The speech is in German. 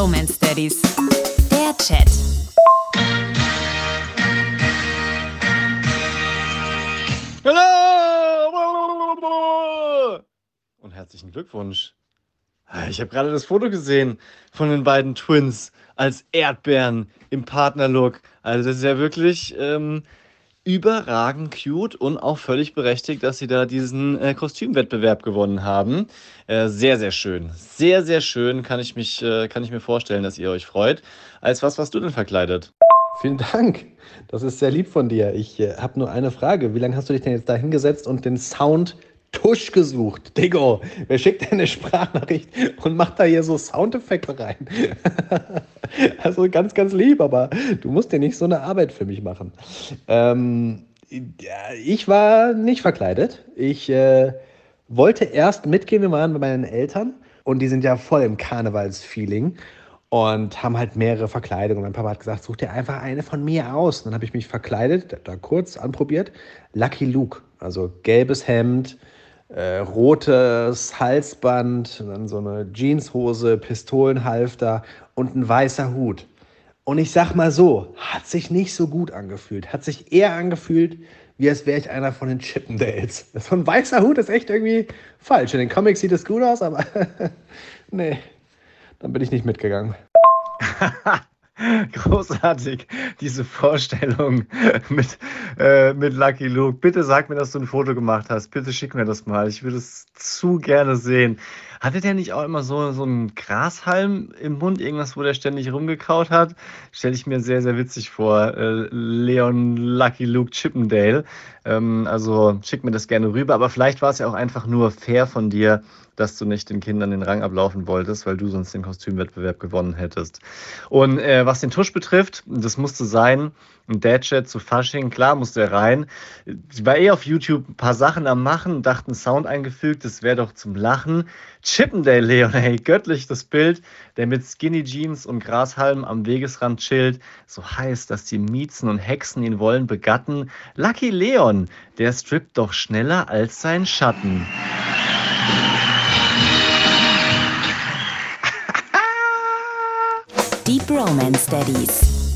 Bromance Daddies. Der Chat. Hallo! Und herzlichen Glückwunsch. Ich habe gerade das Foto gesehen von den beiden Twins als Erdbeeren im Partnerlook. Also das ist ja wirklich ähm, überragend cute und auch völlig berechtigt, dass sie da diesen äh, Kostümwettbewerb gewonnen haben. Äh, sehr, sehr schön. Sehr, sehr schön kann ich, mich, äh, kann ich mir vorstellen, dass ihr euch freut. Als was warst du denn verkleidet? Vielen Dank. Das ist sehr lieb von dir. Ich äh, habe nur eine Frage. Wie lange hast du dich denn jetzt da hingesetzt und den Sound Tusch gesucht? Diggo, wer schickt denn eine Sprachnachricht und macht da hier so Soundeffekte rein? also ganz, ganz lieb, aber du musst dir nicht so eine Arbeit für mich machen. Ähm, ich war nicht verkleidet. Ich äh, wollte erst mitgehen, wir waren bei meinen Eltern und die sind ja voll im Karnevalsfeeling und haben halt mehrere Verkleidungen. Mein Papa hat gesagt, such dir einfach eine von mir aus. Und dann habe ich mich verkleidet, da kurz anprobiert. Lucky Luke, also gelbes Hemd, äh, rotes Halsband, dann so eine Jeanshose, Pistolenhalfter und ein weißer Hut. Und ich sag mal so, hat sich nicht so gut angefühlt. Hat sich eher angefühlt, wie als wäre ich einer von den Chippendales. So ein weißer Hut ist echt irgendwie falsch. In den Comics sieht es gut aus, aber nee, dann bin ich nicht mitgegangen. Großartig, diese Vorstellung mit, äh, mit Lucky Luke. Bitte sag mir, dass du ein Foto gemacht hast. Bitte schick mir das mal. Ich würde es zu gerne sehen. Hatte der nicht auch immer so, so einen Grashalm im Mund, irgendwas, wo der ständig rumgekaut hat? Stelle ich mir sehr, sehr witzig vor. Äh, Leon Lucky Luke Chippendale. Ähm, also schick mir das gerne rüber. Aber vielleicht war es ja auch einfach nur fair von dir, dass du nicht den Kindern den Rang ablaufen wolltest, weil du sonst den Kostümwettbewerb gewonnen hättest. Und äh, was den Tusch betrifft, das musste sein, ein Dad-Chat zu Fasching, klar musste er rein. Ich war eh auf YouTube ein paar Sachen am Machen, dachten Sound eingefügt, das wäre doch zum Lachen. Chippendale Leon, hey, göttlich das Bild, der mit Skinny Jeans und Grashalm am Wegesrand chillt. So heiß, dass die Miezen und Hexen ihn wollen begatten. Lucky Leon, der strippt doch schneller als sein Schatten. Die Bromance Daddies.